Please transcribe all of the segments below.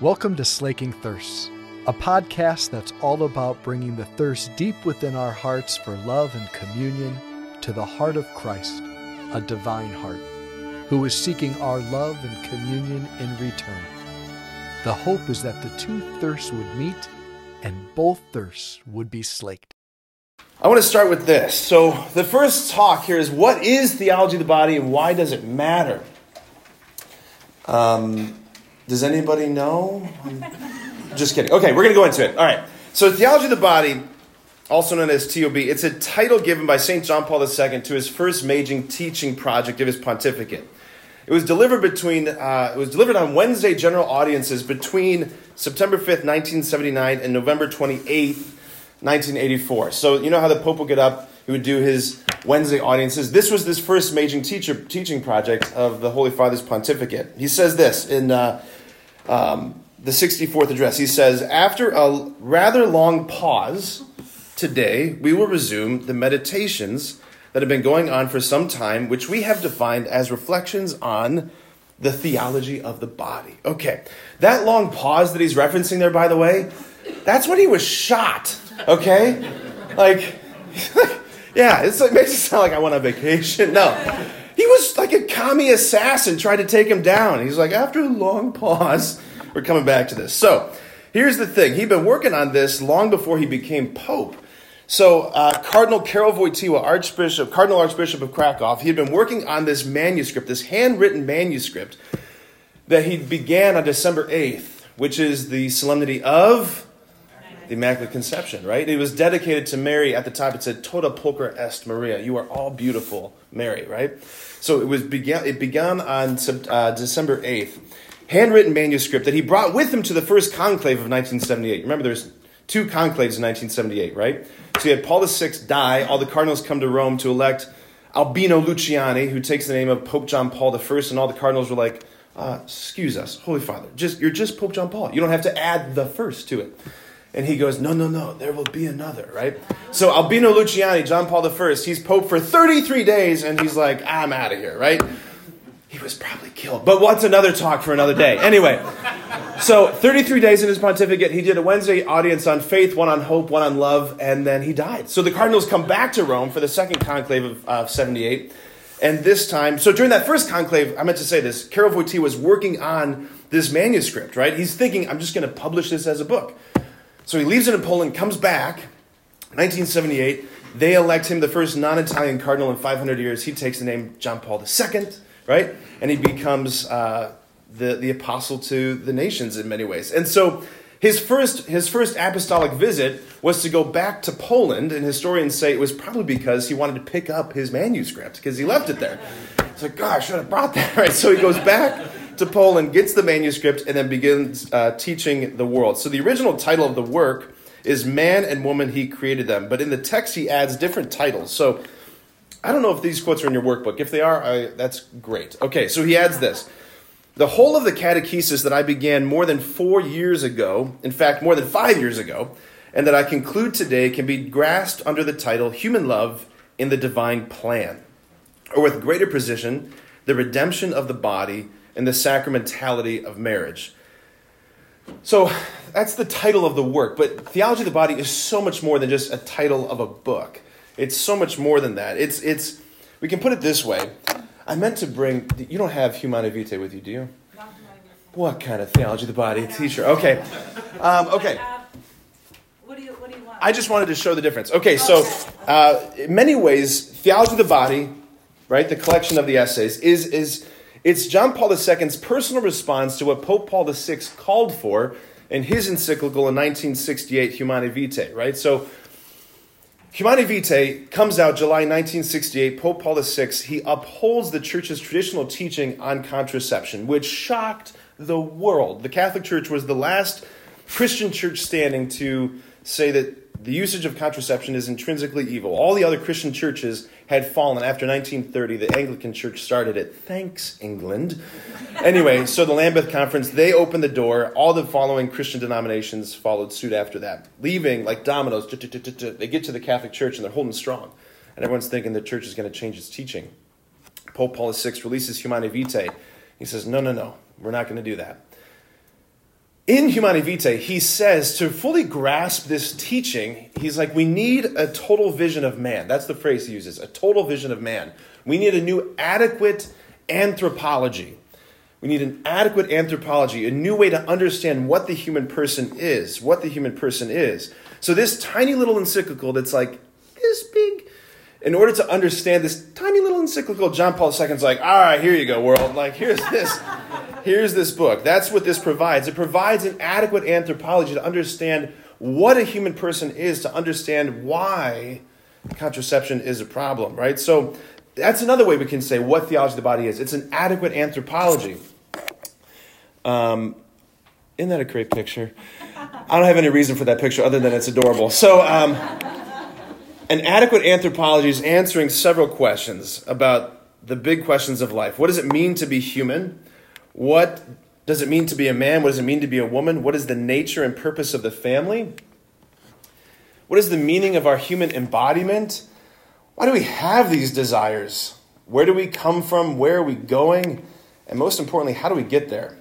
Welcome to Slaking Thirsts, a podcast that's all about bringing the thirst deep within our hearts for love and communion to the heart of Christ, a divine heart, who is seeking our love and communion in return. The hope is that the two thirsts would meet and both thirsts would be slaked. I want to start with this. So, the first talk here is what is theology of the body and why does it matter? Um, does anybody know? Just kidding. Okay, we're going to go into it. All right. So, theology of the body, also known as TOB, it's a title given by St. John Paul II to his first major teaching project of his pontificate. It was delivered between uh, it was delivered on Wednesday general audiences between September 5th, 1979 and November 28th, 1984. So you know how the Pope would get up, he would do his Wednesday audiences. This was this first major teacher, teaching project of the Holy Father's pontificate. He says this in uh, um, the 64th address. He says, After a rather long pause, today we will resume the meditations that have been going on for some time, which we have defined as reflections on the theology of the body. Okay, that long pause that he's referencing there, by the way, that's when he was shot. Okay, like, yeah, it makes it sound like I went on vacation. No, he was like a commie assassin trying to take him down. He's like, after a long pause, we're coming back to this. So, here's the thing: he'd been working on this long before he became pope. So, uh, Cardinal Karol Wojtyła, Archbishop, Cardinal Archbishop of Krakow, he had been working on this manuscript, this handwritten manuscript that he began on December 8th, which is the solemnity of the Immaculate Conception, right? It was dedicated to Mary. At the top, it said "Toda pulchra est Maria." You are all beautiful, Mary, right? So it was began. It began on uh, December eighth, handwritten manuscript that he brought with him to the first conclave of 1978. Remember, there's two conclaves in 1978, right? So you had Paul VI die. All the cardinals come to Rome to elect Albino Luciani, who takes the name of Pope John Paul I, and all the cardinals were like, uh, "Excuse us, Holy Father, just you're just Pope John Paul. You don't have to add the first to it." And he goes, No, no, no, there will be another, right? So Albino Luciani, John Paul I, he's Pope for 33 days, and he's like, I'm out of here, right? He was probably killed. But what's another talk for another day? Anyway, so 33 days in his pontificate, he did a Wednesday audience on faith, one on hope, one on love, and then he died. So the cardinals come back to Rome for the second conclave of uh, 78. And this time, so during that first conclave, I meant to say this, Karol Wojtyła was working on this manuscript, right? He's thinking, I'm just going to publish this as a book. So he leaves it in Poland, comes back, 1978. They elect him the first non Italian cardinal in 500 years. He takes the name John Paul II, right? And he becomes uh, the, the apostle to the nations in many ways. And so his first, his first apostolic visit was to go back to Poland, and historians say it was probably because he wanted to pick up his manuscript because he left it there. It's like, gosh, I should have brought that. Right? So he goes back to Poland, gets the manuscript, and then begins uh, teaching the world. So the original title of the work is Man and Woman He Created Them, but in the text he adds different titles. So I don't know if these quotes are in your workbook. If they are, I, that's great. Okay, so he adds this. The whole of the catechesis that I began more than four years ago, in fact, more than five years ago, and that I conclude today can be grasped under the title Human Love in the Divine Plan, or with greater precision, the redemption of the body and the sacramentality of marriage. So that's the title of the work, but theology of the body is so much more than just a title of a book. It's so much more than that. It's it's we can put it this way. I meant to bring you don't have Humanae Vitae with you, do you? What kind of theology of the body teacher? Okay. Um, okay. What do you What do you want? I just wanted to show the difference. Okay, so uh, in many ways, theology of the body, right, the collection of the essays, is is it's John Paul II's personal response to what Pope Paul VI called for in his encyclical in 1968, Humanae Vitae, right? So, Humanae Vitae comes out July 1968. Pope Paul VI, he upholds the church's traditional teaching on contraception, which shocked the world. The Catholic Church was the last Christian church standing to say that the usage of contraception is intrinsically evil. All the other Christian churches had fallen after 1930. The Anglican Church started it. Thanks, England. Anyway, so the Lambeth Conference, they opened the door. All the following Christian denominations followed suit after that, leaving like dominoes. They get to the Catholic Church and they're holding strong. And everyone's thinking the church is going to change its teaching. Pope Paul VI releases Humanae Vitae. He says, no, no, no, we're not going to do that. In Humanae Vitae, he says to fully grasp this teaching, he's like, we need a total vision of man. That's the phrase he uses a total vision of man. We need a new adequate anthropology. We need an adequate anthropology, a new way to understand what the human person is, what the human person is. So, this tiny little encyclical that's like this big, in order to understand this tiny little encyclical, John Paul II's like, all right, here you go, world. Like, here's this. Here's this book. That's what this provides. It provides an adequate anthropology to understand what a human person is, to understand why contraception is a problem, right? So that's another way we can say what theology of the body is. It's an adequate anthropology. Um, isn't that a great picture? I don't have any reason for that picture other than it's adorable. So, um, an adequate anthropology is answering several questions about the big questions of life. What does it mean to be human? What does it mean to be a man? What does it mean to be a woman? What is the nature and purpose of the family? What is the meaning of our human embodiment? Why do we have these desires? Where do we come from? Where are we going? And most importantly, how do we get there?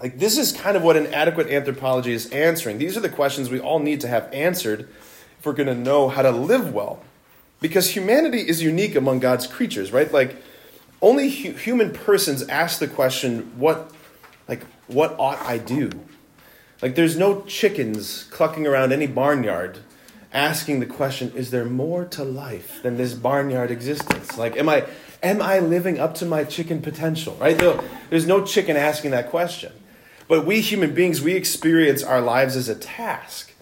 Like, this is kind of what an adequate anthropology is answering. These are the questions we all need to have answered if we're going to know how to live well. Because humanity is unique among God's creatures, right? Like, only hu- human persons ask the question, what, like, what ought I do? Like, there's no chickens clucking around any barnyard asking the question, is there more to life than this barnyard existence? Like, am I, am I living up to my chicken potential, right? There's no chicken asking that question. But we human beings, we experience our lives as a task,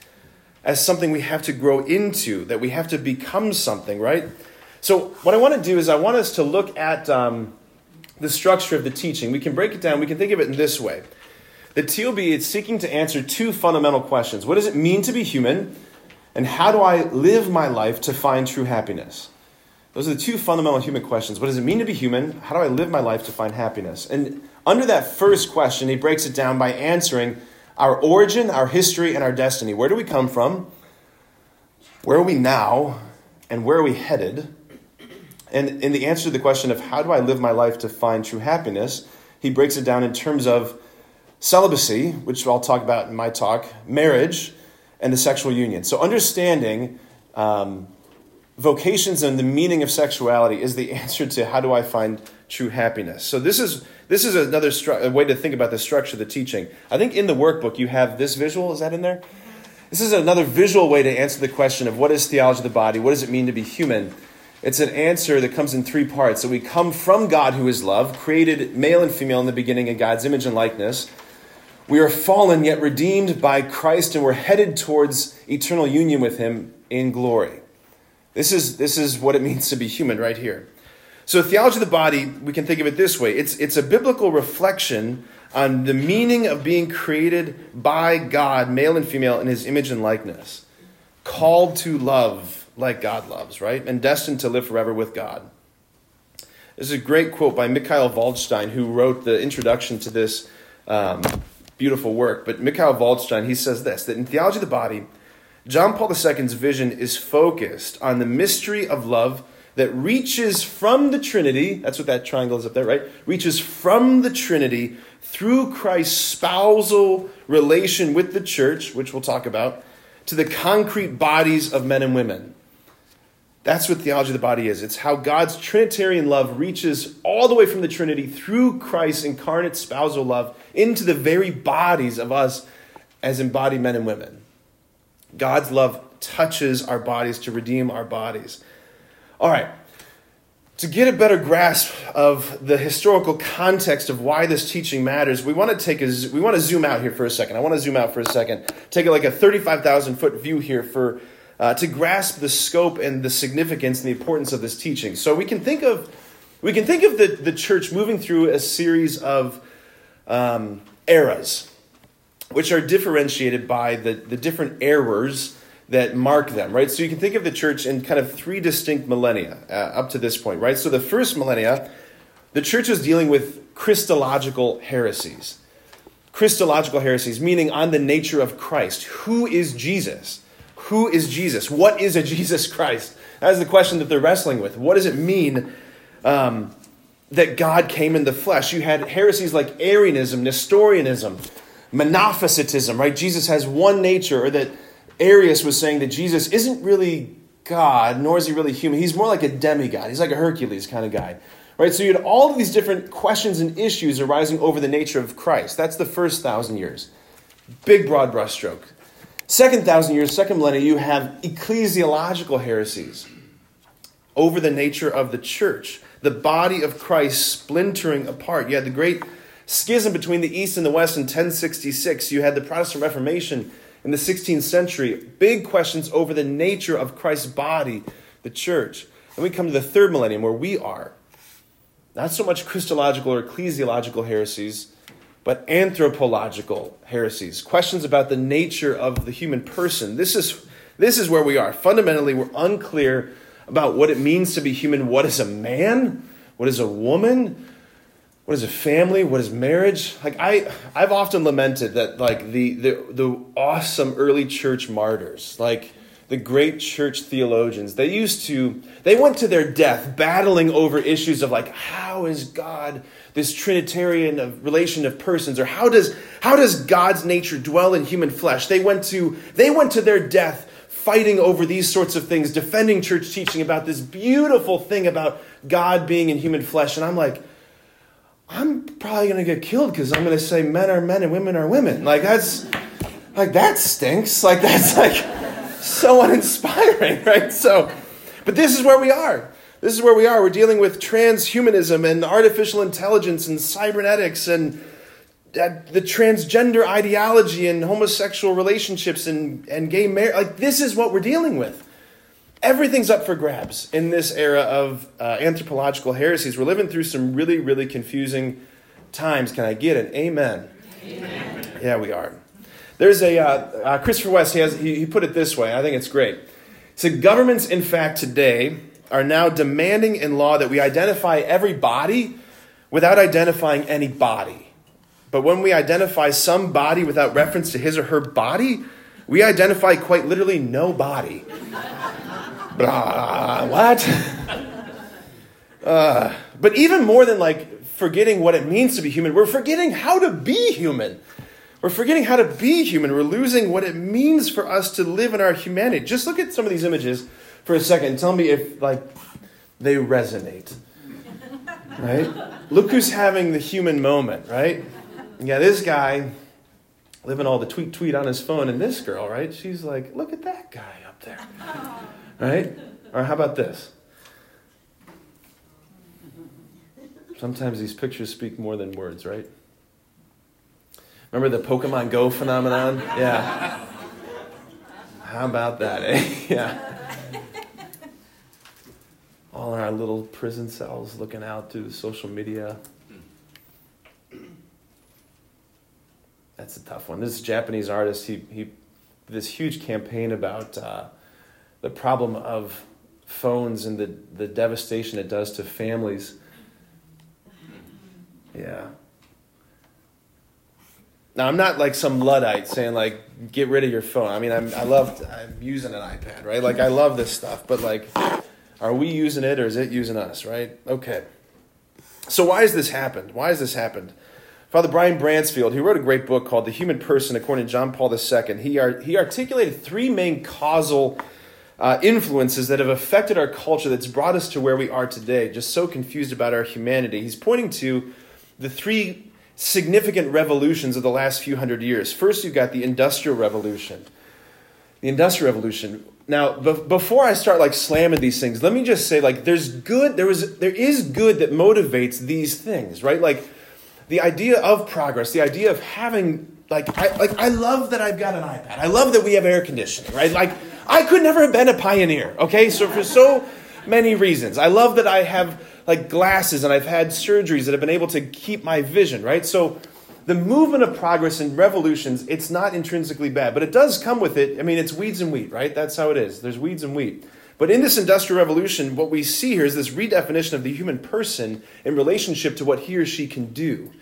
as something we have to grow into, that we have to become something, right? So, what I want to do is, I want us to look at um, the structure of the teaching. We can break it down, we can think of it in this way. The TOB is seeking to answer two fundamental questions What does it mean to be human? And how do I live my life to find true happiness? Those are the two fundamental human questions. What does it mean to be human? How do I live my life to find happiness? And under that first question, he breaks it down by answering our origin, our history, and our destiny. Where do we come from? Where are we now? And where are we headed? And in the answer to the question of how do I live my life to find true happiness, he breaks it down in terms of celibacy, which I'll talk about in my talk, marriage, and the sexual union. So, understanding um, vocations and the meaning of sexuality is the answer to how do I find true happiness. So, this is this is another stru- way to think about the structure of the teaching. I think in the workbook you have this visual. Is that in there? This is another visual way to answer the question of what is theology of the body? What does it mean to be human? It's an answer that comes in three parts. That we come from God, who is love, created male and female in the beginning in God's image and likeness. We are fallen yet redeemed by Christ, and we're headed towards eternal union with Him in glory. This is, this is what it means to be human right here. So, theology of the body, we can think of it this way it's, it's a biblical reflection on the meaning of being created by God, male and female, in His image and likeness, called to love like God loves, right? And destined to live forever with God. This is a great quote by Mikhail Waldstein, who wrote the introduction to this um, beautiful work. But Mikhail Waldstein, he says this that in Theology of the Body, John Paul II's vision is focused on the mystery of love that reaches from the Trinity, that's what that triangle is up there, right? Reaches from the Trinity through Christ's spousal relation with the church, which we'll talk about, to the concrete bodies of men and women. That's what theology of the body is. It's how God's Trinitarian love reaches all the way from the Trinity through Christ's incarnate spousal love into the very bodies of us as embodied men and women. God's love touches our bodies to redeem our bodies. All right. To get a better grasp of the historical context of why this teaching matters, we want to take a we want to zoom out here for a second. I want to zoom out for a second. Take like a 35,000 foot view here for uh, to grasp the scope and the significance and the importance of this teaching. So we can think of we can think of the, the church moving through a series of um, eras, which are differentiated by the, the different errors that mark them, right? So you can think of the church in kind of three distinct millennia uh, up to this point, right? So the first millennia, the church was dealing with Christological heresies. Christological heresies, meaning on the nature of Christ. Who is Jesus? Who is Jesus? What is a Jesus Christ? That is the question that they're wrestling with. What does it mean um, that God came in the flesh? You had heresies like Arianism, Nestorianism, monophysitism, right? Jesus has one nature, or that Arius was saying that Jesus isn't really God, nor is he really human. He's more like a demigod. He's like a Hercules kind of guy. Right? So you had all of these different questions and issues arising over the nature of Christ. That's the first thousand years. Big broad brushstroke. Second thousand years, second millennium, you have ecclesiological heresies over the nature of the church, the body of Christ splintering apart. You had the great schism between the East and the West in 1066. You had the Protestant Reformation in the 16th century. Big questions over the nature of Christ's body, the church. And we come to the third millennium where we are. Not so much Christological or ecclesiological heresies, but anthropological heresies. Questions about the nature of the human person. This is, this is where we are. Fundamentally, we're unclear about what it means to be human. What is a man? What is a woman? What is a family? What is marriage? Like i i've often lamented that like the the, the awesome early church martyrs like the great church theologians they used to they went to their death battling over issues of like how is god this trinitarian of relation of persons or how does how does god's nature dwell in human flesh? They went to they went to their death fighting over these sorts of things defending church teaching about this beautiful thing about god being in human flesh and i'm like I'm probably to get killed because I'm to say men are men and women are women. Like that's like that stinks. Like that's like so uninspiring, right? So, but this is where we are. This is where we are. We're dealing with transhumanism and artificial intelligence and cybernetics and uh, the transgender ideology and homosexual relationships and, and gay marriage. Like, this is what we're dealing with everything's up for grabs in this era of uh, anthropological heresies. We're living through some really, really confusing times. Can I get an amen? amen. Yeah, we are. There's a uh, uh, Christopher West. He has he, he put it this way. I think it's great. He said governments, in fact, today are now demanding in law that we identify every body without identifying any body. But when we identify some body without reference to his or her body, we identify quite literally no body. Blah, what? Uh, but even more than like forgetting what it means to be human, we're forgetting how to be human. We're forgetting how to be human. We're losing what it means for us to live in our humanity. Just look at some of these images for a second tell me if like they resonate. Right? Look who's having the human moment, right? Yeah, this guy living all the tweet tweet on his phone, and this girl, right? She's like, look at that guy up there. Right? Or how about this? Sometimes these pictures speak more than words, right? Remember the Pokemon Go phenomenon? Yeah. How about that, eh? yeah. All in our little prison cells looking out through social media. That's a tough one. This Japanese artist, he, he this huge campaign about uh, the problem of phones and the, the devastation it does to families. Yeah. Now I'm not like some luddite saying like get rid of your phone. I mean I'm I love I'm using an iPad, right? Like I love this stuff, but like are we using it or is it using us, right? Okay. So why has this happened? Why has this happened? Father Brian Bransfield, he wrote a great book called The Human Person according to John Paul II. He, he articulated three main causal uh, influences that have affected our culture that's brought us to where we are today, just so confused about our humanity. He's pointing to the three significant revolutions of the last few hundred years. First, you've got the Industrial Revolution. The Industrial Revolution. Now, be- before I start like slamming these things, let me just say like there's good, there was there is good that motivates these things, right? Like the idea of progress, the idea of having like I like I love that I've got an iPad. I love that we have air conditioning, right? Like I could never have been a pioneer, okay? So for so many reasons. I love that I have like glasses and I've had surgeries that have been able to keep my vision, right? So the movement of progress and revolutions, it's not intrinsically bad, but it does come with it. I mean, it's weeds and wheat, right? That's how it is. There's weeds and wheat. But in this industrial revolution, what we see here is this redefinition of the human person in relationship to what he or she can do.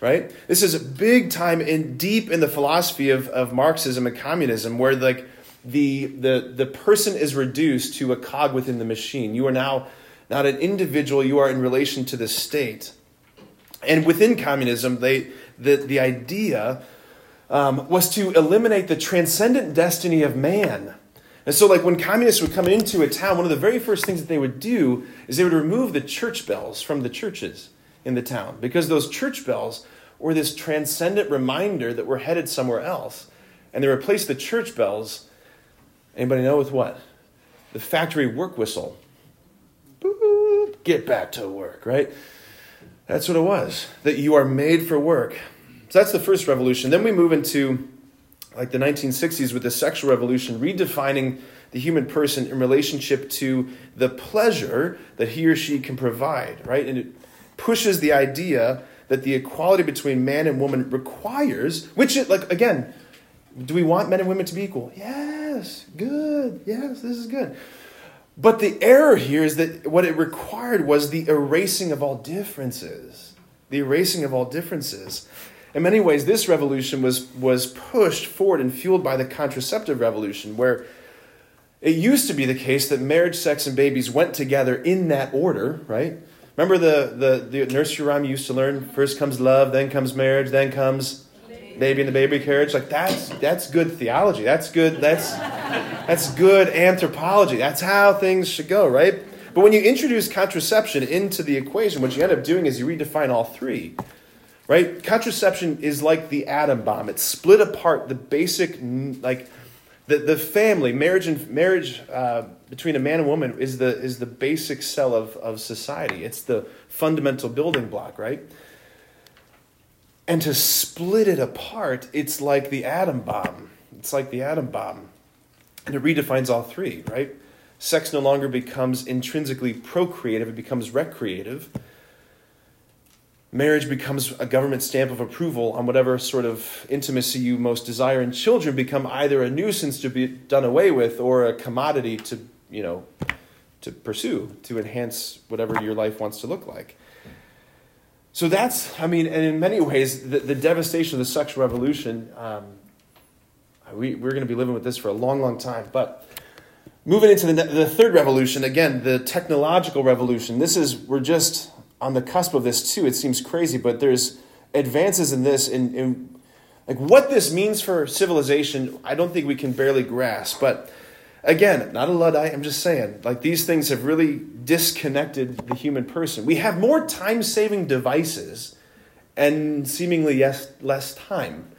Right? This is a big time and deep in the philosophy of, of Marxism and communism, where like the, the, the person is reduced to a cog within the machine. You are now not an individual, you are in relation to the state. And within communism, they, the, the idea um, was to eliminate the transcendent destiny of man. And so, like when communists would come into a town, one of the very first things that they would do is they would remove the church bells from the churches in the town because those church bells were this transcendent reminder that we're headed somewhere else. And they replaced the church bells, anybody know with what? The factory work whistle. Boop, get back to work, right? That's what it was. That you are made for work. So that's the first revolution. Then we move into like the 1960s with the sexual revolution, redefining the human person in relationship to the pleasure that he or she can provide, right? And it pushes the idea that the equality between man and woman requires, which it, like again, do we want men and women to be equal? Yes, good. Yes, this is good. But the error here is that what it required was the erasing of all differences. The erasing of all differences. In many ways, this revolution was, was pushed forward and fueled by the contraceptive revolution, where it used to be the case that marriage, sex, and babies went together in that order, right? Remember the, the, the nursery rhyme you used to learn? First comes love, then comes marriage, then comes baby in the baby carriage. Like that's that's good theology. That's good. That's that's good anthropology. That's how things should go, right? But when you introduce contraception into the equation, what you end up doing is you redefine all three. Right? Contraception is like the atom bomb. It split apart the basic like the, the family, marriage and marriage uh, between a man and woman is the is the basic cell of, of society. It's the fundamental building block, right? And to split it apart, it's like the atom bomb. It's like the atom bomb. And it redefines all three, right? Sex no longer becomes intrinsically procreative, it becomes recreative. Marriage becomes a government stamp of approval on whatever sort of intimacy you most desire, and children become either a nuisance to be done away with or a commodity to, you know, to pursue, to enhance whatever your life wants to look like. So that's, I mean, and in many ways, the, the devastation of the sexual revolution, um, we, we're going to be living with this for a long, long time. But moving into the, the third revolution, again, the technological revolution, this is, we're just on the cusp of this too. It seems crazy, but there's advances in this, in like what this means for civilization, I don't think we can barely grasp. But Again, not a Luddite, I'm just saying, like these things have really disconnected the human person. We have more time saving devices and seemingly yes, less time,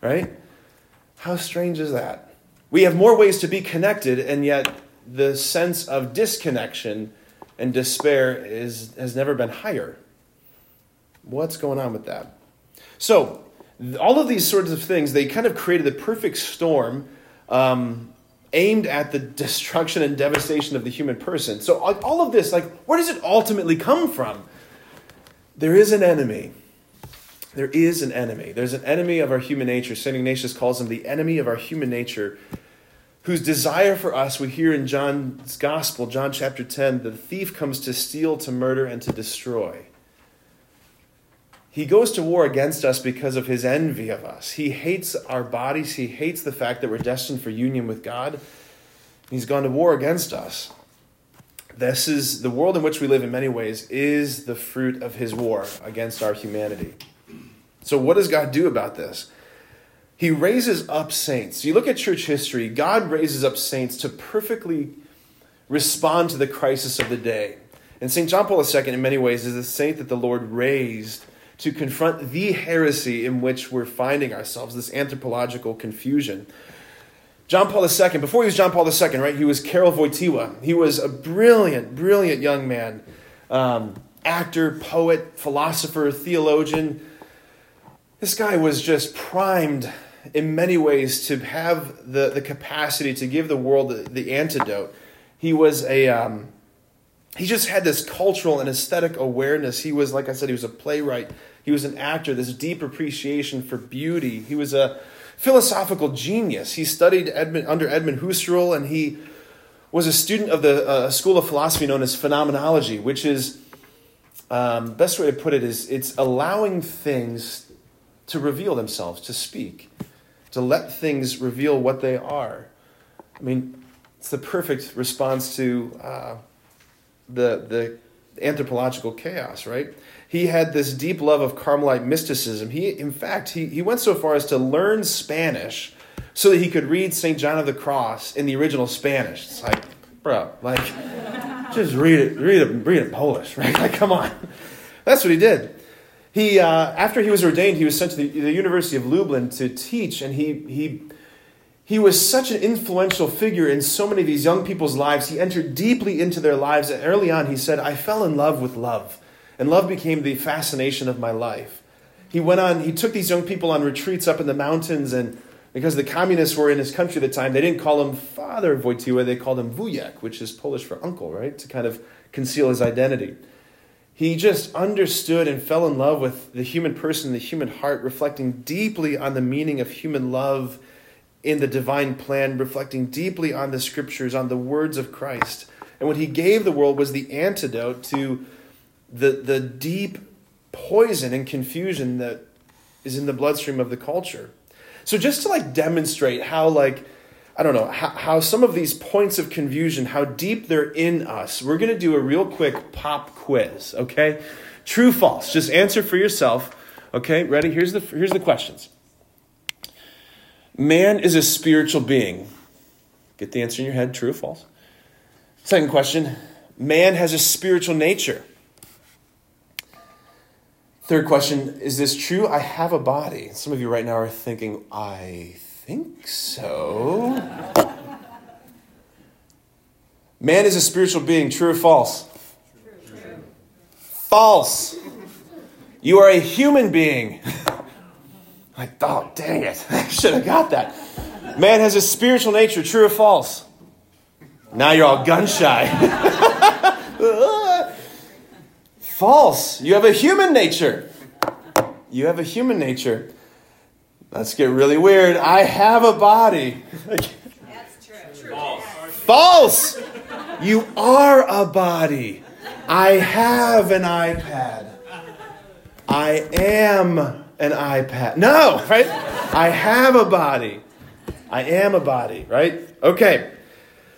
right? How strange is that? We have more ways to be connected, and yet the sense of disconnection and despair is, has never been higher. What's going on with that? So, all of these sorts of things, they kind of created the perfect storm um, aimed at the destruction and devastation of the human person. So, all of this, like, where does it ultimately come from? There is an enemy. There is an enemy. There's an enemy of our human nature. St. Ignatius calls him the enemy of our human nature, whose desire for us, we hear in John's Gospel, John chapter 10, the thief comes to steal, to murder, and to destroy. He goes to war against us because of his envy of us. He hates our bodies. He hates the fact that we're destined for union with God. He's gone to war against us. This is the world in which we live in many ways is the fruit of his war against our humanity. So what does God do about this? He raises up saints. You look at church history, God raises up saints to perfectly respond to the crisis of the day. And St. John Paul II, in many ways, is the saint that the Lord raised to confront the heresy in which we're finding ourselves, this anthropological confusion. John Paul II, before he was John Paul II, right, he was Karol Wojtyła. He was a brilliant, brilliant young man, um, actor, poet, philosopher, theologian. This guy was just primed in many ways to have the, the capacity to give the world the, the antidote. He was a, um, he just had this cultural and aesthetic awareness. He was, like I said, he was a playwright, he was an actor, this deep appreciation for beauty. He was a philosophical genius. He studied Edmund, under Edmund Husserl, and he was a student of the uh, school of philosophy known as phenomenology, which is, um, best way to put it is, it's allowing things to reveal themselves, to speak, to let things reveal what they are. I mean, it's the perfect response to uh, the, the anthropological chaos, right? He had this deep love of Carmelite mysticism. He, in fact, he, he went so far as to learn Spanish so that he could read St. John of the Cross in the original Spanish. It's like, bro, like, just read it, read it, read it Polish, right? Like, come on. That's what he did. He, uh, after he was ordained, he was sent to the, the University of Lublin to teach, and he, he, he was such an influential figure in so many of these young people's lives. He entered deeply into their lives, and early on, he said, I fell in love with love, and love became the fascination of my life. He went on, he took these young people on retreats up in the mountains, and because the communists were in his country at the time, they didn't call him Father Wojtyła, they called him Wujek, which is Polish for uncle, right? To kind of conceal his identity. He just understood and fell in love with the human person, the human heart, reflecting deeply on the meaning of human love in the divine plan, reflecting deeply on the scriptures, on the words of Christ. And what he gave the world was the antidote to the, the deep poison and confusion that is in the bloodstream of the culture. So just to like demonstrate how like I don't know how, how some of these points of confusion, how deep they're in us. We're to do a real quick pop quiz, okay? True, false. Just answer for yourself. Okay, ready? Here's the here's the questions. Man is a spiritual being. Get the answer in your head, true false. Second question, man has a spiritual nature. Third question, is this true? I have a body. Some of you right now are thinking, I think so. Man is a spiritual being, true or false? True. False. You are a human being. like, oh, dang it. I should have got that. Man has a spiritual nature, true or false? Now you're all gun shy. false. You have a human nature. You have a human nature. Let's get really weird. I have a body. That's true. False. False. You are a body. I have an iPad. I am an iPad. No, right? I have a body. I am a body, right? Okay.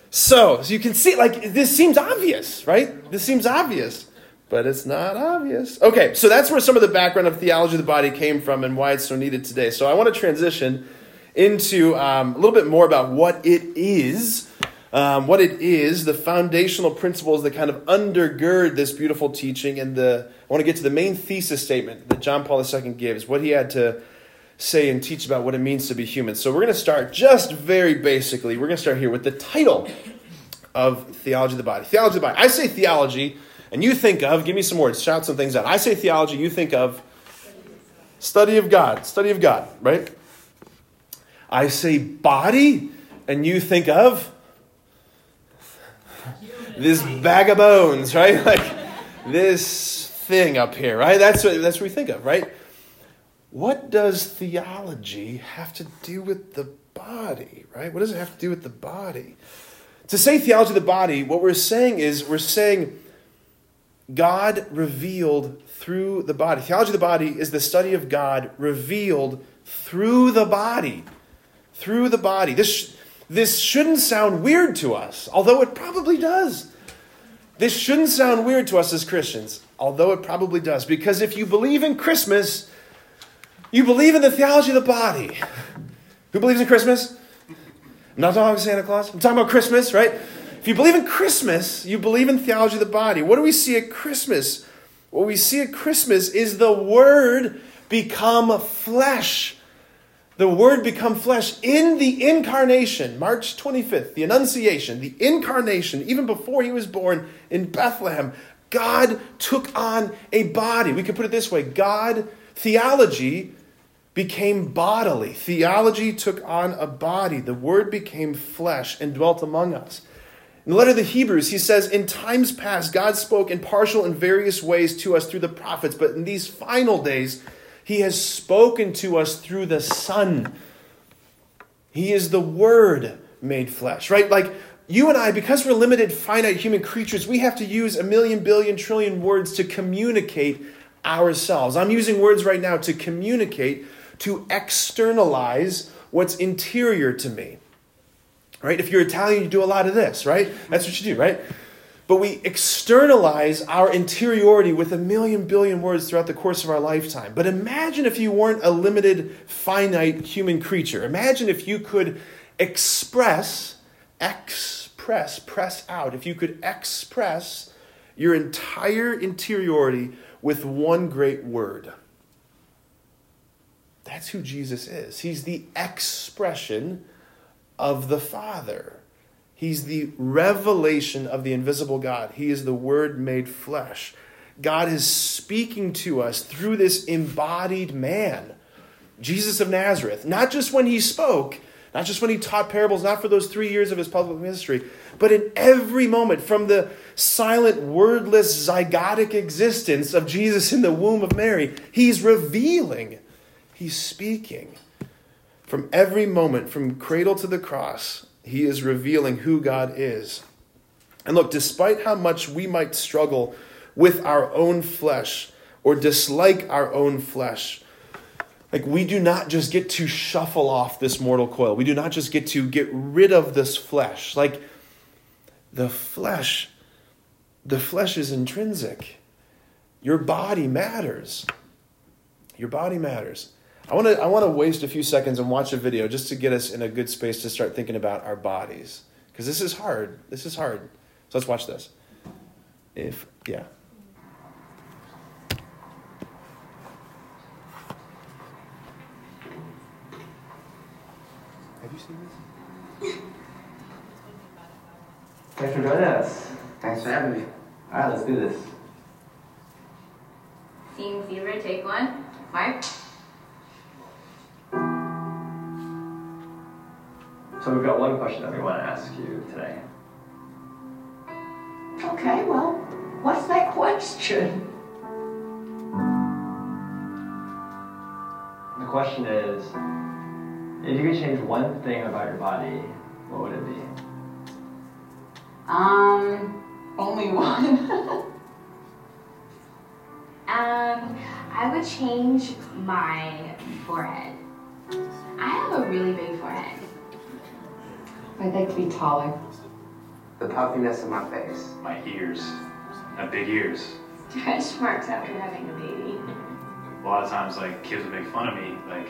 So, so you can see, like, this seems obvious, right? This seems obvious but it's not obvious. Okay, so that's where some of the background of theology of the body came from and why it's so needed today. So I want to transition into um, a little bit more about what it is. Um, what it is, the foundational principles that kind of undergird this beautiful teaching, and the I want to get to the main thesis statement that John Paul II gives, what he had to say and teach about what it means to be human. So we're going to start just very basically. We're going to start here with the title of theology of the body. Theology of the body. I say theology and you think of, give me some words, shout some things out. I say theology, you think of study of God, study of God, right? I say body, and you think of this bag of bones, right? Like this thing up here, right? That's what, that's what we think of, right? What does theology have to do with the body, right? What does it have to do with the body? To say theology of the body, what we're saying is we're saying God revealed through the body. Theology of the body is the study of God revealed through the body. Through the body. This, this shouldn't sound weird to us, although it probably does. This shouldn't sound weird to us as Christians, although it probably does. Because if you believe in Christmas, you believe in the theology of the body. Who believes in Christmas? I'm not talking about Santa Claus. I'm talking about Christmas, right? If you believe in Christmas, you believe in theology of the body. What do we see at Christmas? What we see at Christmas is the Word become flesh. The Word become flesh in the incarnation, March 25th, the Annunciation, the incarnation, even before he was born in Bethlehem. God took on a body. We could put it this way God, theology, became bodily. Theology took on a body. The Word became flesh and dwelt among us. In the letter of the Hebrews, he says, In times past, God spoke in partial and various ways to us through the prophets, but in these final days, he has spoken to us through the Son. He is the Word made flesh, right? Like you and I, because we're limited, finite human creatures, we have to use a million, billion, trillion words to communicate ourselves. I'm using words right now to communicate, to externalize what's interior to me right? If you're Italian, you do a lot of this, right? That's what you do, right? but we externalize our interiority with a million billion words throughout the course of our lifetime. But imagine if you weren't a limited, finite human creature. Imagine if you could express, express, press out, if you could express your entire interiority with one great word. That's who Jesus is. He's the expression of the Father. He's the revelation of the invisible God. He is the Word made flesh. God is speaking to us through this embodied man, Jesus of Nazareth. Not just when he spoke, not just when he taught parables, not for those three years of his public ministry, but in every moment from the silent, wordless, zygotic existence of Jesus in the womb of Mary, he's revealing, he's speaking. From every moment, from cradle to the cross, he is revealing who God is. And look, despite how much we might struggle with our own flesh or dislike our own flesh, like we do not just get to shuffle off this mortal coil. We do not just get to get rid of this flesh. Like the flesh, the flesh is intrinsic. Your body matters. Your body matters. I want to I want to waste a few seconds and watch a video just to get us in a good space to start thinking about our bodies because this is hard. This is hard. So let's watch this. If yeah. Have you seen this? Thanks for joining us. Thanks for having me. All right, let's do this. Scene fever, take one. Mark? So we've got one question that we want to ask you today. Okay, well, what's that question? The question is, if you could change one thing about your body, what would it be? Um, only one. Um, I would change my forehead. I have a really big forehead. I'd like to be taller. The puffiness of my face. my ears. I have big ears. Stretch marks after having a baby. A lot of times, like, kids would make fun of me, like,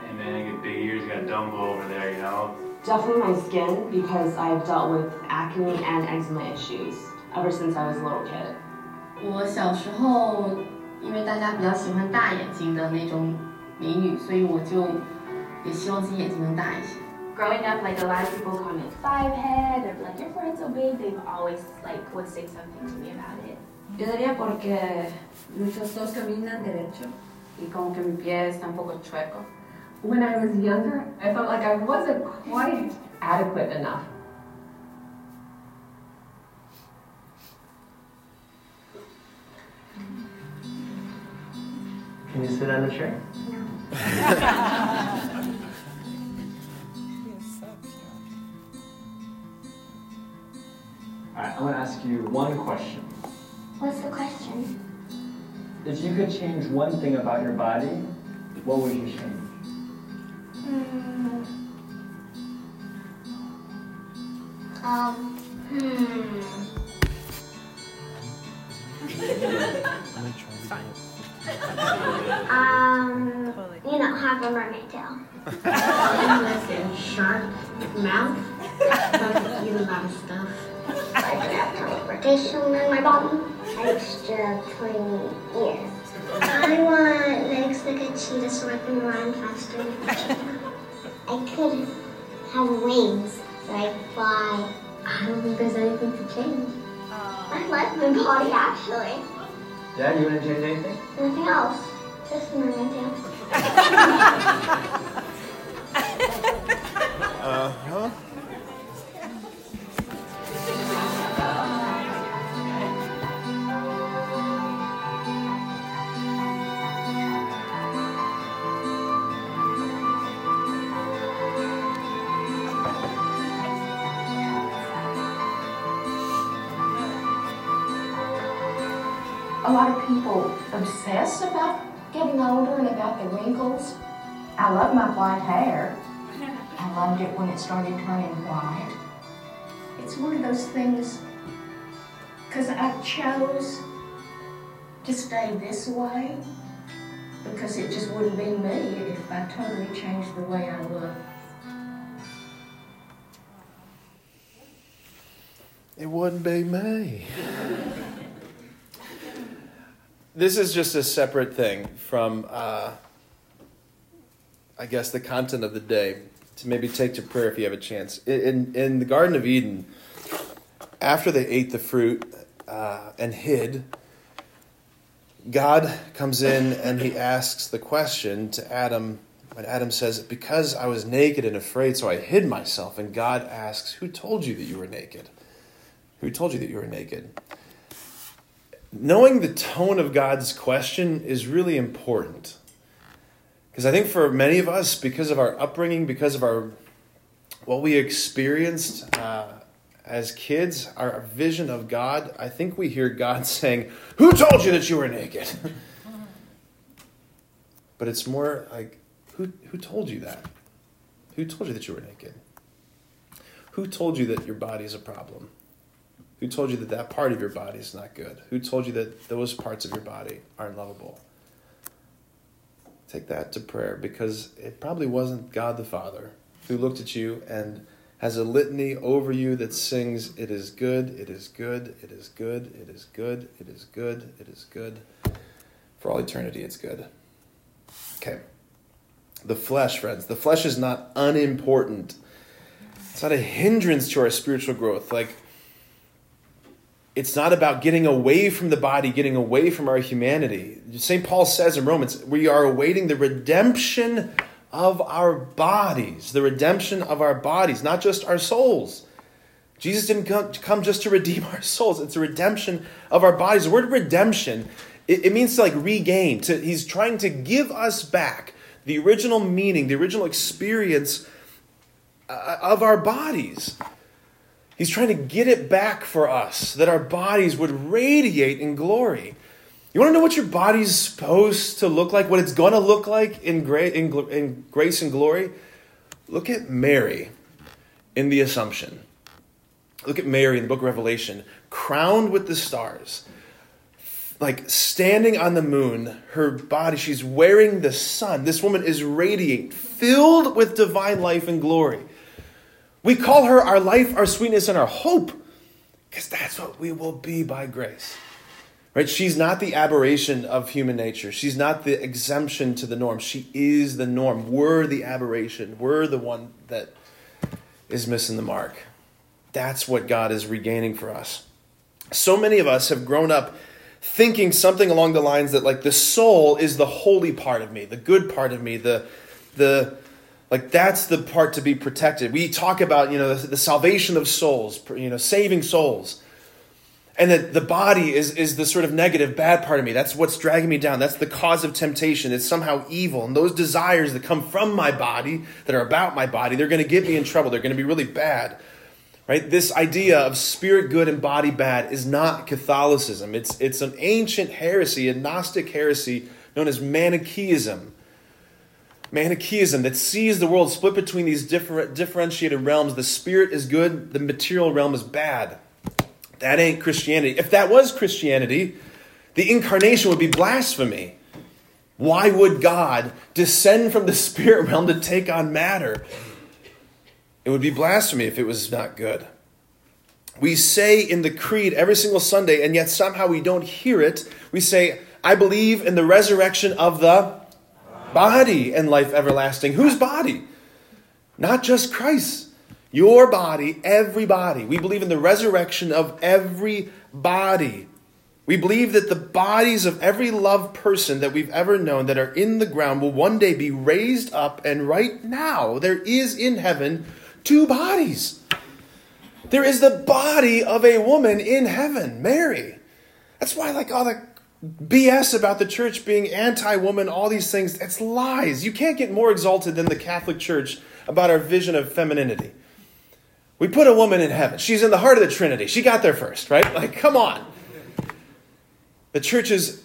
hey man, you got big ears, you got Dumbo over there, you know? Definitely my skin because I've dealt with acne and eczema issues ever since I was a little kid. 我小时候，因为大家比较喜欢大眼睛的那种美女，所以我就也希望自己眼睛能大一些。 Growing up, like a lot of people call me five head they're like your forehead's so big. They've always like would say something to me about it. Yo diría porque muchos dos caminan derecho y como que mi pie está un poco chueco. When I was younger, I felt like I wasn't quite adequate enough. Can you sit on the chair? All I want to ask you one question. What's the question? If you could change one thing about your body, what would you change? Hmm. Um. Hmm. Um. You know, have a mermaid tail. and sharp mouth. Don't eat a lot of stuff. I could have teleportation in my body. Extra 20 years. I want legs like a cheetah so I can run faster than a cheetah. I could have wings so I fly. I don't think there's anything to change. I like my body actually. Yeah, you wouldn't change anything? Nothing else. Just a mermaid. Uh huh. People obsess about getting older and about the wrinkles. I love my white hair. I loved it when it started turning white. It's one of those things Because I chose to stay this way because it just wouldn't be me if I totally changed the way I look. It wouldn't be me. This is just a separate thing from, uh, I guess, the content of the day to maybe take to prayer if you have a chance. In, in the Garden of Eden, after they ate the fruit uh, and hid, God comes in and he asks the question to Adam when Adam says, Because I was naked and afraid, so I hid myself. And God asks, Who told you that you were naked? Who told you that you were naked? Knowing the tone of God's question is really important. Because I think for many of us, because of our upbringing, because of our what we experienced uh, as kids, our vision of God, I think we hear God saying, Who told you that you were naked? but it's more like, who, who told you that? Who told you that you were naked? Who told you that your body is a problem? Who told you that that part of your body is not good? Who told you that those parts of your body aren't lovable? Take that to prayer because it probably wasn't God the Father who looked at you and has a litany over you that sings, It is good, it is good, it is good, it is good, it is good, it is good. For all eternity, it's good. Okay. The flesh, friends. The flesh is not unimportant. It's not a hindrance to our spiritual growth. Like, it's not about getting away from the body, getting away from our humanity. St. Paul says in Romans, we are awaiting the redemption of our bodies, the redemption of our bodies, not just our souls. Jesus didn't come, just to redeem our souls, it's a redemption of our bodies. The word redemption, it, it means to like regain. To, he's trying to give us back the original meaning, the original experience uh, of our bodies. He's trying to get it back for us, that our bodies would radiate in glory. You want to know what your body's supposed to look like, what it's going to look like in, gra- in, in grace and glory? Look at Mary in the Assumption. Look at Mary in the book of Revelation, crowned with the stars, like standing on the moon, her body, she's wearing the sun. This woman is radiant, filled with divine life and glory. We call her our life, our sweetness, and our hope because that's what we will be by grace. Right? She's not the aberration of human nature. She's not the exemption to the norm. She is the norm. We're the aberration. We're the one that is missing the mark. That's what God is regaining for us. So many of us have grown up thinking something along the lines that like the soul is the holy part of me, the good part of me, the the like that's the part to be protected. We talk about, you know, the, the salvation of souls, you know, saving souls. And that the body is, is the sort of negative, bad part of me. That's what's dragging me down. That's the cause of temptation. It's somehow evil. And those desires that come from my body, that are about my body, they're going to get me in trouble. They're going to be really bad. Right? This idea of spirit good and body bad is not Catholicism. It's, it's an ancient heresy, a Gnostic heresy known as Manichaeism Manichaeism that sees the world split between these different, differentiated realms. The spirit is good, the material realm is bad. That ain't Christianity. If that was Christianity, the incarnation would be blasphemy. Why would God descend from the spirit realm to take on matter? It would be blasphemy if it was not good. We say in the creed every single Sunday, and yet somehow we don't hear it. We say, I believe in the resurrection of the body and life everlasting. Whose body? Not just Christ. Your body, every body. We believe in the resurrection of every body. We believe that the bodies of every loved person that we've ever known that are in the ground will one day be raised up, and right now there is in heaven two bodies. There is the body of a woman in heaven, Mary. That's why, like all the BS about the church being anti woman, all these things, it's lies. You can't get more exalted than the Catholic Church about our vision of femininity. We put a woman in heaven. She's in the heart of the Trinity. She got there first, right? Like, come on. The church is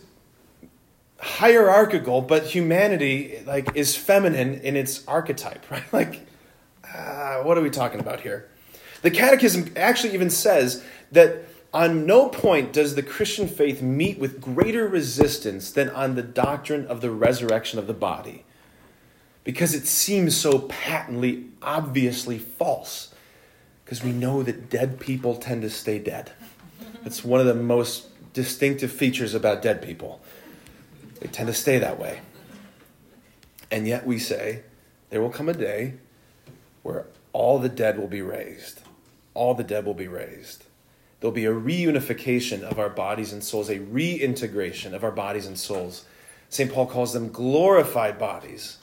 hierarchical, but humanity like is feminine in its archetype, right? Like, uh, what are we talking about here? The Catechism actually even says that On no point does the Christian faith meet with greater resistance than on the doctrine of the resurrection of the body, because it seems so patently, obviously false, because we know that dead people tend to stay dead. It's one of the most distinctive features about dead people. They tend to stay that way. And yet we say, there will come a day where all the dead will be raised. All the dead will be raised. There'll be a reunification of our bodies and souls, a reintegration of our bodies and souls. St. Paul calls them glorified bodies.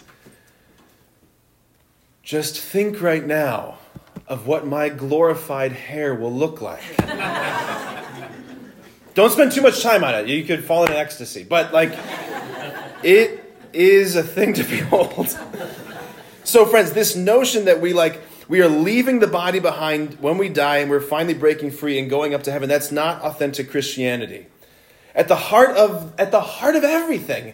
Just think right now of what my glorified hair will look like. Don't spend too much time on it. You could fall into ecstasy. But, like, it is a thing to behold. so, friends, this notion that we, like, we are leaving the body behind when we die and we're finally breaking free and going up to heaven. That's not authentic Christianity. At the heart of, at the heart of everything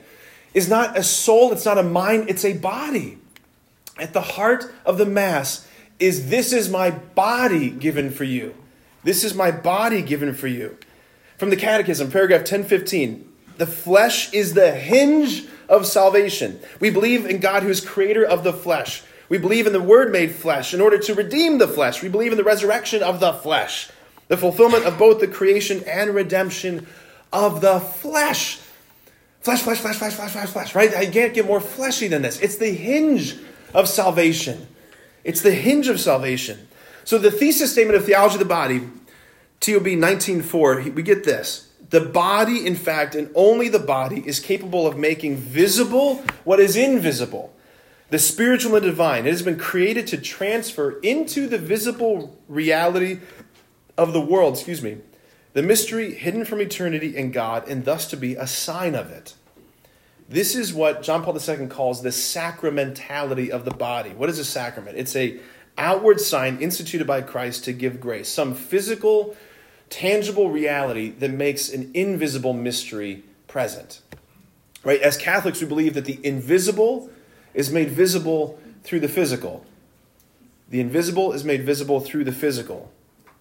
is not a soul, it's not a mind, it's a body. At the heart of the Mass is this is my body given for you. This is my body given for you. From the Catechism, paragraph 1015 the flesh is the hinge of salvation. We believe in God who is creator of the flesh. We believe in the Word made flesh in order to redeem the flesh. We believe in the resurrection of the flesh, the fulfillment of both the creation and redemption of the flesh. Flesh, flesh, flesh, flesh, flesh, flesh, flesh, right? I can't get more fleshy than this. It's the hinge of salvation. It's the hinge of salvation. So the thesis statement of theology of the body, TOB 19.4, we get this. The body, in fact, and only the body, is capable of making visible what is invisible the spiritual and divine. It has been created to transfer into the visible reality of the world, excuse me, the mystery hidden from eternity in God, and thus to be a sign of it. This is what John Paul II calls the sacramentality of the body. What is a sacrament? It's a outward sign instituted by Christ to give grace, some physical, tangible reality that makes an invisible mystery present. Right? As Catholics, we believe that the invisible is made visible through the physical. The invisible is made visible through the physical.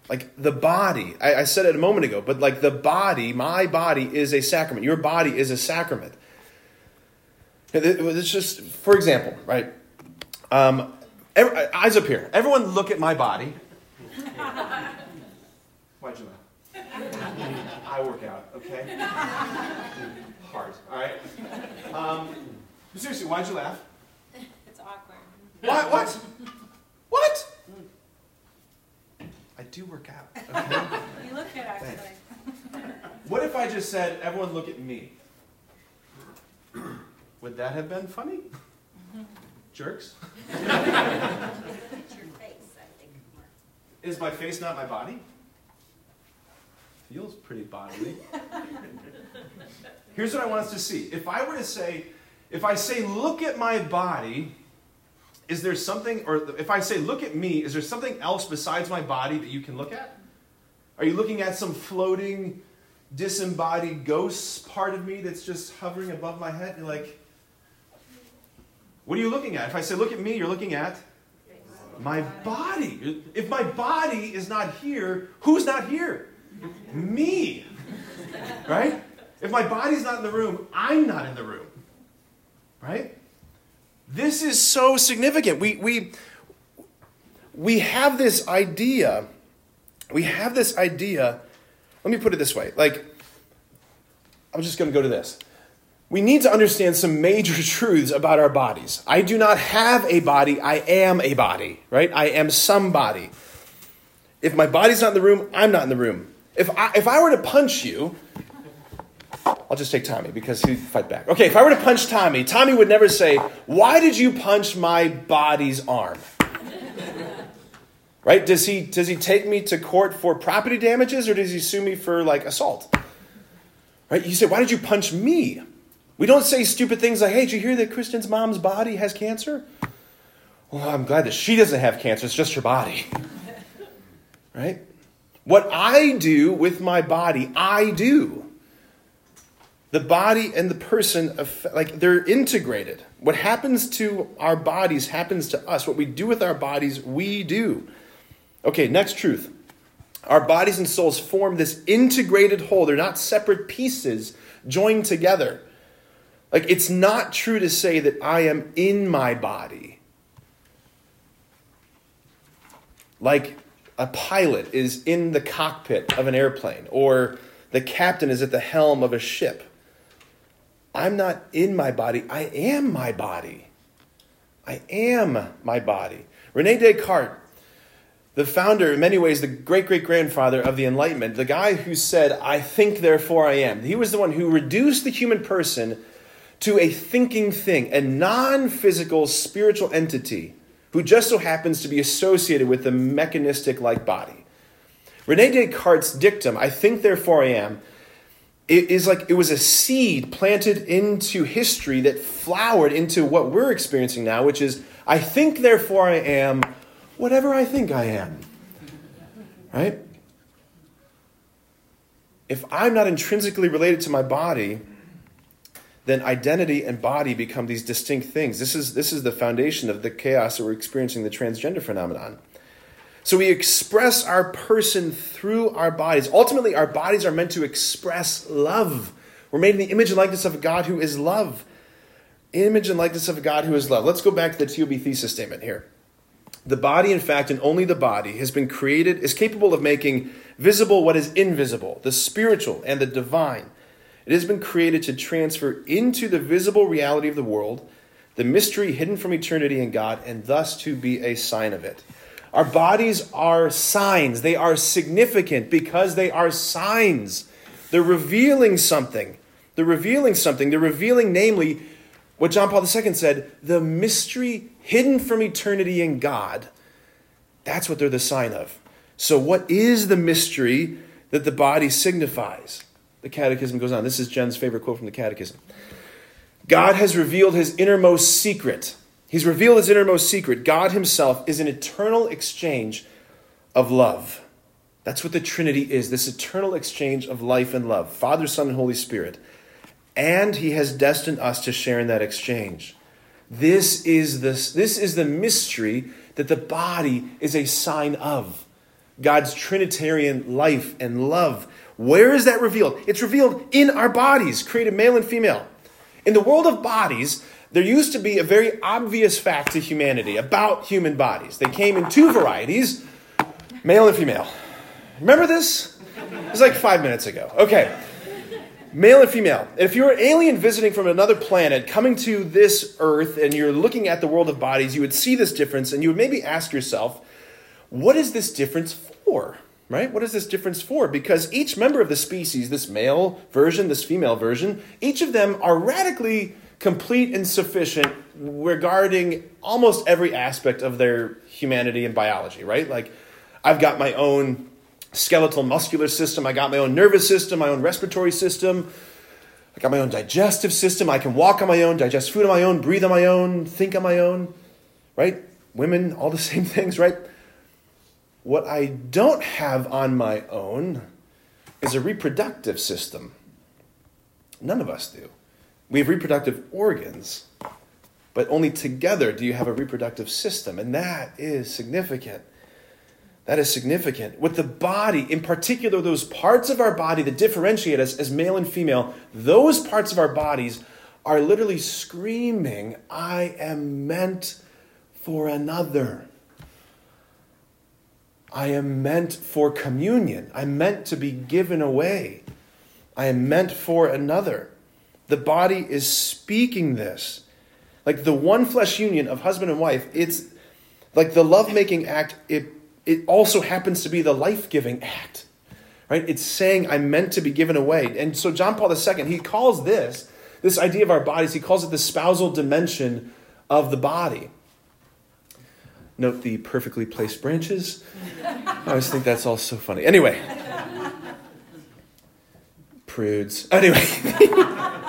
Like the body, I, I, said it a moment ago, but like the body, my body is a sacrament. Your body is a sacrament. It's just, for example, right? Um, every, eyes up here. Everyone look at my body. Why'd you laugh? I work out, okay? Hard, all right? Um, seriously, why'd you laugh? What? What? What? I do work out. Okay? you look good, actually. What if I just said, everyone look at me? Would that have been funny? Mm-hmm. Jerks? Is my face not my body? Feels pretty bodily. Here's what I want us to see. If I were to say, if I say, look at my body, is there something, or if I say, look at me, is there something else besides my body that you can look at? Are you looking at some floating, disembodied ghost part of me that's just hovering above my head? You're like, what are you looking at? If I say, look at me, you're looking at my body. If my body is not here, who's not here? Me. Right? If my body's not in the room, I'm not in the room. Right? This is so significant. We, we, we have this idea. We have this idea. Let me put it this way. Like, I'm just going to go to this. We need to understand some major truths about our bodies. I do not have a body, I am a body, right? I am somebody. If my body's not in the room, I'm not in the room. If I, if I were to punch you, I'll just take Tommy because he'd fight back. Okay, if I were to punch Tommy, Tommy would never say, Why did you punch my body's arm? right? Does he, does he take me to court for property damages or does he sue me for like assault? Right? You say, Why did you punch me? We don't say stupid things like, Hey, did you hear that Kristen's mom's body has cancer? Well, I'm glad that she doesn't have cancer, it's just her body. right? What I do with my body, I do the body and the person like they're integrated what happens to our bodies happens to us what we do with our bodies we do okay next truth Our bodies and souls form this integrated whole. They're not separate pieces joined together. Like, it's not true to say that I am in my body. Like a pilot is in the cockpit of an airplane, or the captain is at the helm of a ship. I'm not in my body, I am my body. I am my body. Rene Descartes, the founder, in many ways, the great great grandfather of the Enlightenment, the guy who said, I think, therefore I am, he was the one who reduced the human person to a thinking thing, a non physical spiritual entity who just so happens to be associated with the mechanistic like body. Rene Descartes' dictum, I think, therefore I am, it is like it was a seed planted into history that flowered into what we're experiencing now, which is, I think, therefore I am whatever I think I am. Right? If I'm not intrinsically related to my body, then identity and body become these distinct things. This is, this is the foundation of the chaos that we're experiencing, the transgender phenomenon. So we express our person through our bodies. Ultimately, our bodies are meant to express love. We're made in the image and likeness of a God who is love. Image and likeness of a God who is love. Let's go back to the TOB thesis statement here. The body, in fact, and only the body, has been created, is capable of making visible what is invisible, the spiritual and the divine. It has been created to transfer into the visible reality of the world the mystery hidden from eternity in God, and thus to be a sign of it. Our bodies are signs. They are significant because they are signs. They're revealing something. They're revealing something. They're revealing, namely, what John Paul II said the mystery hidden from eternity in God. That's what they're the sign of. So, what is the mystery that the body signifies? The Catechism goes on. This is Jen's favorite quote from the Catechism. God has revealed his innermost secret. He's revealed his innermost secret. God himself is an eternal exchange of love. That's what the Trinity is this eternal exchange of life and love Father, Son, and Holy Spirit. And he has destined us to share in that exchange. This is, the, this is the mystery that the body is a sign of God's Trinitarian life and love where is that revealed? It's revealed in our bodies, created male and female. In the world of bodies, there used to be a very obvious fact to humanity about human bodies. They came in two varieties male and female. Remember this? It was like five minutes ago. Okay. Male and female. If you're an alien visiting from another planet coming to this earth and you're looking at the world of bodies, you would see this difference and you would maybe ask yourself, what is this difference for? right? What is this difference for? Because each member of the species, this male version, this female version, each of them are radically complete and sufficient regarding almost every aspect of their humanity and biology, right? Like, I've got my own skeletal muscular system, I got my own nervous system, my own respiratory system. I got my own digestive system. I can walk on my own, digest food on my own, breathe on my own, think on my own, right? Women, all the same things, right? What I don't have on my own is a reproductive system. None of us do. We have reproductive organs, but only together do you have a reproductive system, and that is significant. That is significant. With the body, in particular, those parts of our body that differentiate us as male and female, those parts of our bodies are literally screaming, I am meant for another. I am meant for communion. I'm meant to be given away. I am meant for another. The body is speaking this. Like the one flesh union of husband and wife, it's like the love-making act, it it also happens to be the life-giving act. Right? It's saying I'm meant to be given away. And so John Paul II, he calls this, this idea of our bodies, he calls it the spousal dimension of the body. Note the perfectly placed branches. I always think that's all so funny. Anyway, prudes. Anyway,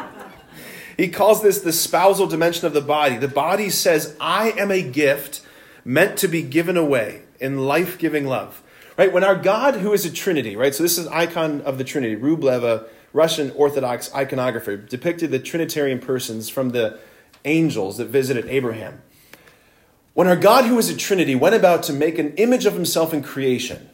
he calls this the spousal dimension of the body. The body says, I am a gift meant to be given away in life giving love. Right? When our God, who is a Trinity, right? So this is icon of the Trinity. Rubleva, Russian Orthodox iconographer, depicted the Trinitarian persons from the angels that visited Abraham. When our God, who is a Trinity, went about to make an image of himself in creation,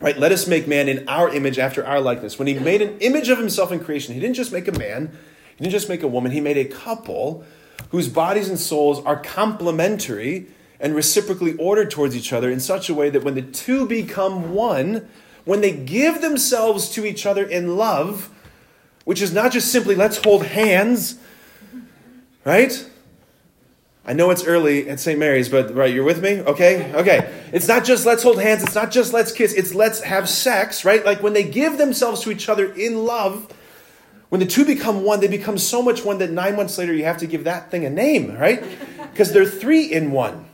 Right? Let us make man in our image after our likeness. When he made an image of himself in creation, he didn't just make a man, he didn't just make a woman, he made a couple whose bodies and souls are complementary and reciprocally ordered towards each other in such a way that when the two become one, when they give themselves to each other in love, which is not just simply let's hold hands, right? I know it's early at St. Mary's, but right, you're with me? Okay? Okay. It's not just let's hold hands, it's not just let's kiss, it's let's have sex, right? Like when they give themselves to each other in love, when the two become one, they become so much one that nine months later you have to give that thing a name, right? Because they're three in one.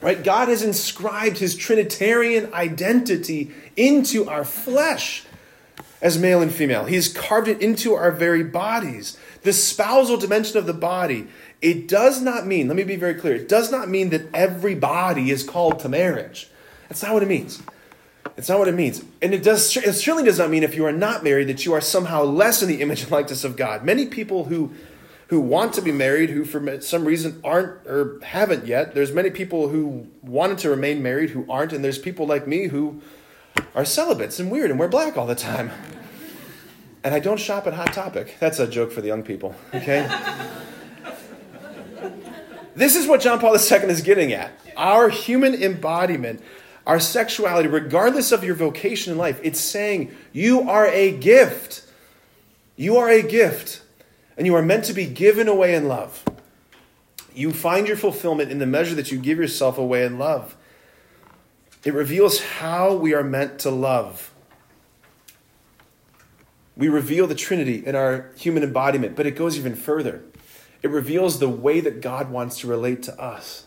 Right? God has inscribed his Trinitarian identity into our flesh as male and female. He's carved it into our very bodies. The spousal dimension of the body, it does not mean, let me be very clear, it does not mean that every body is called to marriage. That's not what it means. It's not what it means. And it, does, it certainly does not mean if you are not married that you are somehow less in the image and likeness of God. Many people who who want to be married who for some reason aren't or haven't yet there's many people who wanted to remain married who aren't and there's people like me who are celibates and weird and wear black all the time and i don't shop at hot topic that's a joke for the young people okay this is what john paul ii is getting at our human embodiment our sexuality regardless of your vocation in life it's saying you are a gift you are a gift and you are meant to be given away in love. You find your fulfillment in the measure that you give yourself away in love. It reveals how we are meant to love. We reveal the Trinity in our human embodiment, but it goes even further. It reveals the way that God wants to relate to us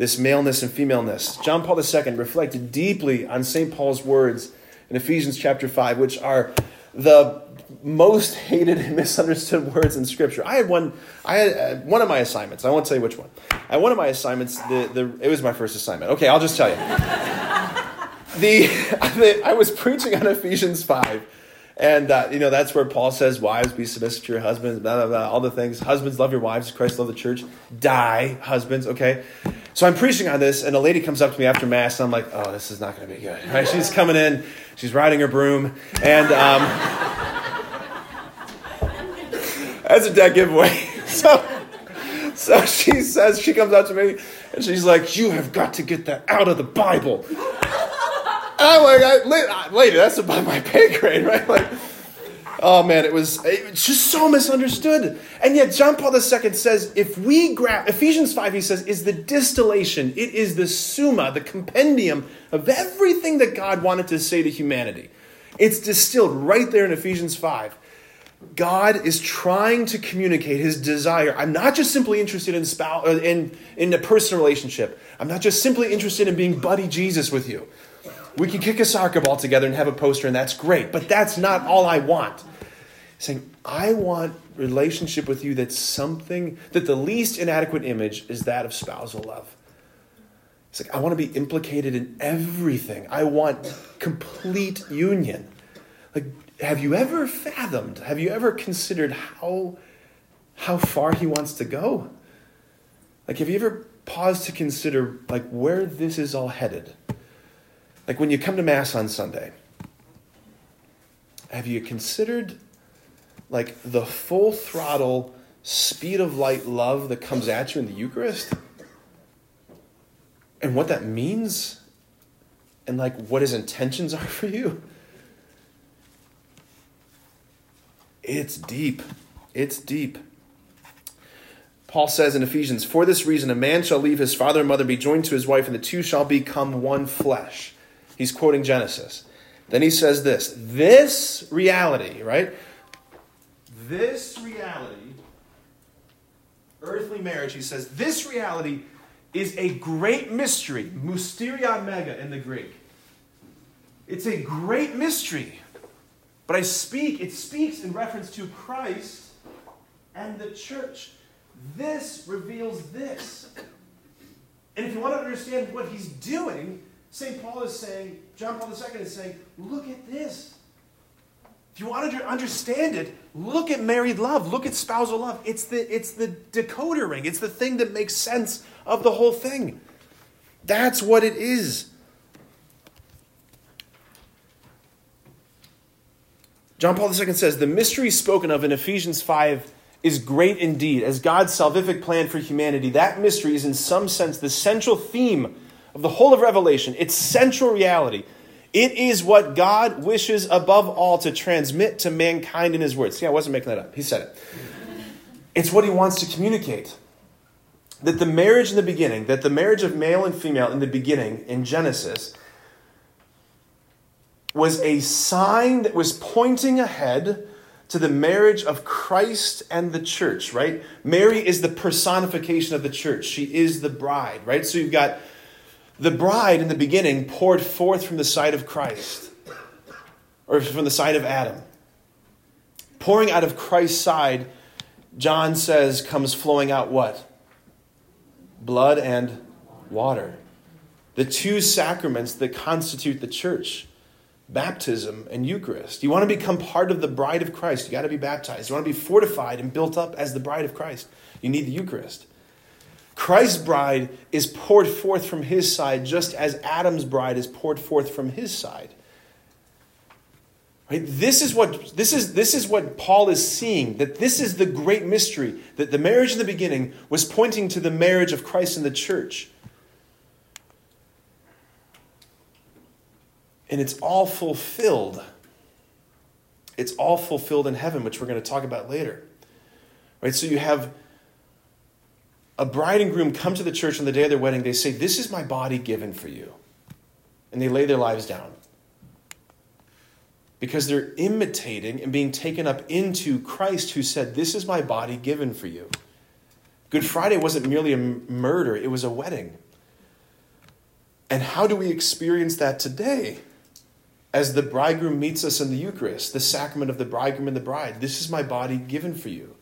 this maleness and femaleness. John Paul II reflected deeply on St. Paul's words in Ephesians chapter 5, which are the most hated and misunderstood words in Scripture. I had one. I had uh, one of my assignments. I won't tell you which one. I one of my assignments. The, the it was my first assignment. Okay, I'll just tell you. the, the I was preaching on Ephesians five. And uh, you know that's where Paul says, "Wives, be submissive to your husbands." Blah, blah, blah, all the things. Husbands, love your wives. Christ loved the church. Die, husbands. Okay. So I'm preaching on this, and a lady comes up to me after mass, and I'm like, "Oh, this is not going to be good." Right? She's coming in. She's riding her broom, and um, that's a dead giveaway. So, so she says, she comes up to me and she's like, You have got to get that out of the Bible. And I'm like, I, lady, that's above my pay grade, right? Like, oh man, it was it's just so misunderstood. And yet, John Paul II says, if we grab Ephesians 5, he says, is the distillation, it is the summa, the compendium of everything that God wanted to say to humanity. It's distilled right there in Ephesians 5. God is trying to communicate his desire. I'm not just simply interested in spouse, in, in a personal relationship. I'm not just simply interested in being buddy Jesus with you. We can kick a soccer ball together and have a poster, and that's great. But that's not all I want. Saying, I want relationship with you that's something that the least inadequate image is that of spousal love. It's like, I want to be implicated in everything. I want complete union. Like, have you ever fathomed, have you ever considered how, how far he wants to go? Like, have you ever paused to consider, like, where this is all headed? Like, when you come to Mass on Sunday, have you considered, like, the full throttle, speed of light love that comes at you in the Eucharist? And what that means? And, like, what his intentions are for you? It's deep. It's deep. Paul says in Ephesians, For this reason, a man shall leave his father and mother, be joined to his wife, and the two shall become one flesh. He's quoting Genesis. Then he says this this reality, right? This reality, earthly marriage, he says, this reality is a great mystery, mysterion mega in the Greek. It's a great mystery. But I speak, it speaks in reference to Christ and the church. This reveals this. And if you want to understand what he's doing, St. Paul is saying, John Paul II is saying, look at this. If you want to understand it, look at married love, look at spousal love. It's the, it's the decoder ring, it's the thing that makes sense of the whole thing. That's what it is. John Paul II says the mystery spoken of in Ephesians 5 is great indeed. As God's salvific plan for humanity, that mystery is in some sense the central theme of the whole of Revelation, its central reality. It is what God wishes above all to transmit to mankind in his words. See, I wasn't making that up. He said it. It's what he wants to communicate. That the marriage in the beginning, that the marriage of male and female in the beginning in Genesis was a sign that was pointing ahead to the marriage of Christ and the church, right? Mary is the personification of the church. She is the bride, right? So you've got the bride in the beginning poured forth from the side of Christ, or from the side of Adam. Pouring out of Christ's side, John says, comes flowing out what? Blood and water. The two sacraments that constitute the church baptism and Eucharist. You want to become part of the bride of Christ, you got to be baptized. You want to be fortified and built up as the bride of Christ, you need the Eucharist. Christ's bride is poured forth from his side just as Adam's bride is poured forth from his side. Right? This is what this is this is what Paul is seeing that this is the great mystery that the marriage in the beginning was pointing to the marriage of Christ and the church. And it's all fulfilled. It's all fulfilled in heaven, which we're going to talk about later. Right? So you have a bride and groom come to the church on the day of their wedding. They say, This is my body given for you. And they lay their lives down. Because they're imitating and being taken up into Christ, who said, This is my body given for you. Good Friday wasn't merely a murder, it was a wedding. And how do we experience that today? as the bridegroom meets us in the Eucharist, the sacrament of the bridegroom and the bride. This is my body given for you.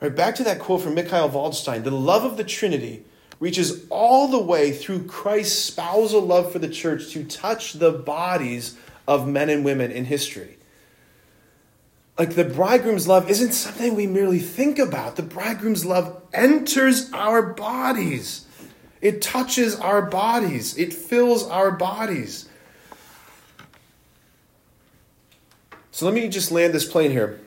Right, back to that quote from Michael Waldstein the love of the Trinity reaches all the way through Christ's spousal love for the church to touch the bodies of men and women in history. Like the bridegroom's love isn't something we merely think about. The bridegroom's love enters our bodies. It touches our bodies. It fills our bodies. So let me just land this plane here.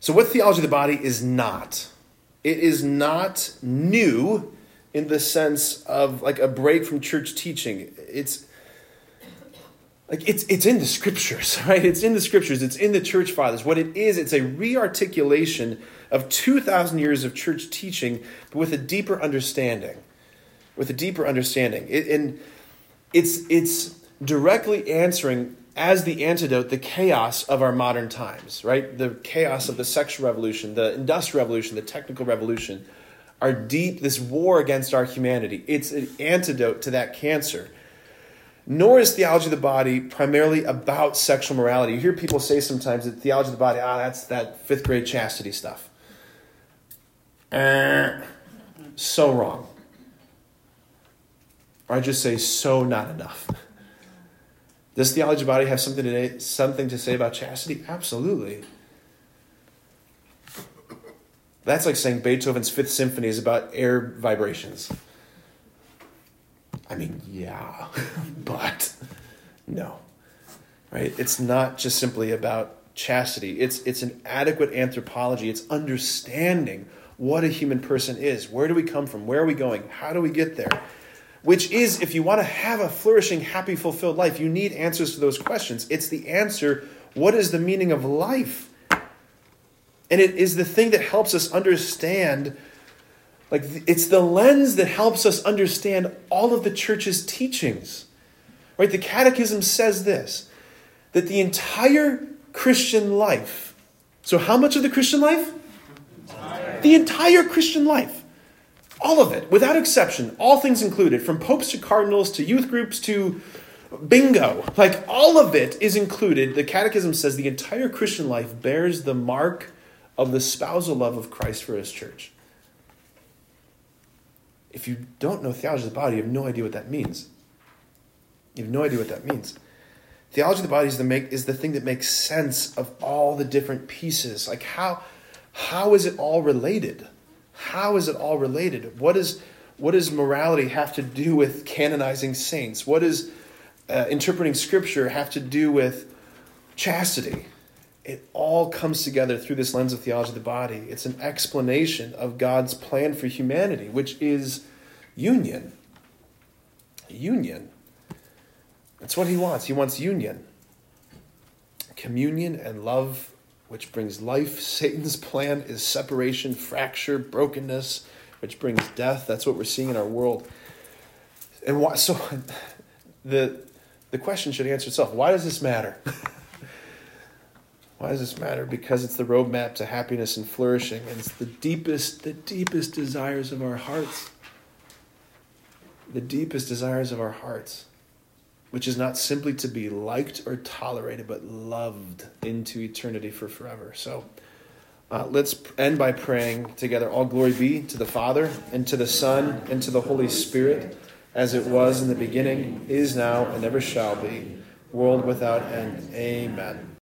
So, what theology of the body is not? It is not new in the sense of like a break from church teaching. It's like it's it's in the scriptures, right? It's in the scriptures. It's in the church fathers. What it is, it's a rearticulation of two thousand years of church teaching, but with a deeper understanding. With a deeper understanding, it, and it's it's directly answering as the antidote the chaos of our modern times, right? The chaos of the sexual revolution, the industrial revolution, the technical revolution, our deep, this war against our humanity. It's an antidote to that cancer. Nor is theology of the body primarily about sexual morality. You hear people say sometimes that theology of the body, ah, that's that fifth grade chastity stuff. Uh, so wrong. Or I just say, so not enough. Does theology body have something to, something to say about chastity? Absolutely. That's like saying Beethoven's Fifth Symphony is about air vibrations. I mean, yeah, but no. Right? It's not just simply about chastity. It's it's an adequate anthropology. It's understanding what a human person is. Where do we come from? Where are we going? How do we get there? Which is if you want to have a flourishing, happy, fulfilled life, you need answers to those questions. It's the answer what is the meaning of life? And it is the thing that helps us understand, like, it's the lens that helps us understand all of the church's teachings. Right? The Catechism says this that the entire Christian life, so how much of the Christian life? The entire Christian life all of it, without exception, all things included, from popes to cardinals to youth groups to bingo. Like all of it is included. The Catechism says the entire Christian life bears the mark of the spousal love of Christ for his church. If you don't know theology of the body, you have no idea what that means. You have no idea what that means. Theology of the body is the, make, is the thing that makes sense of all the different pieces. Like how, how is it all related? How is it all related? What, is, what does morality have to do with canonizing saints? What does uh, interpreting scripture have to do with chastity. It all comes together through this lens of theology of the body. It's an explanation of God's plan for humanity, which is union. Union. That's what he wants. He wants union. Communion and love, which brings life. Satan's plan is separation, fracture, brokenness, which brings death. That's what we're seeing in our world. And why, so the, the question should answer itself why does this matter? why does this matter? Because it's the roadmap to happiness and flourishing, and it's the deepest, the deepest desires of our hearts. The deepest desires of our hearts, which is not simply to be liked or tolerated, but loved into eternity for forever. So uh, let's end by praying together. All glory be to the Father, and to the Son, and to the Holy Spirit as it was in the beginning, is now, and ever shall be, world without end. Amen.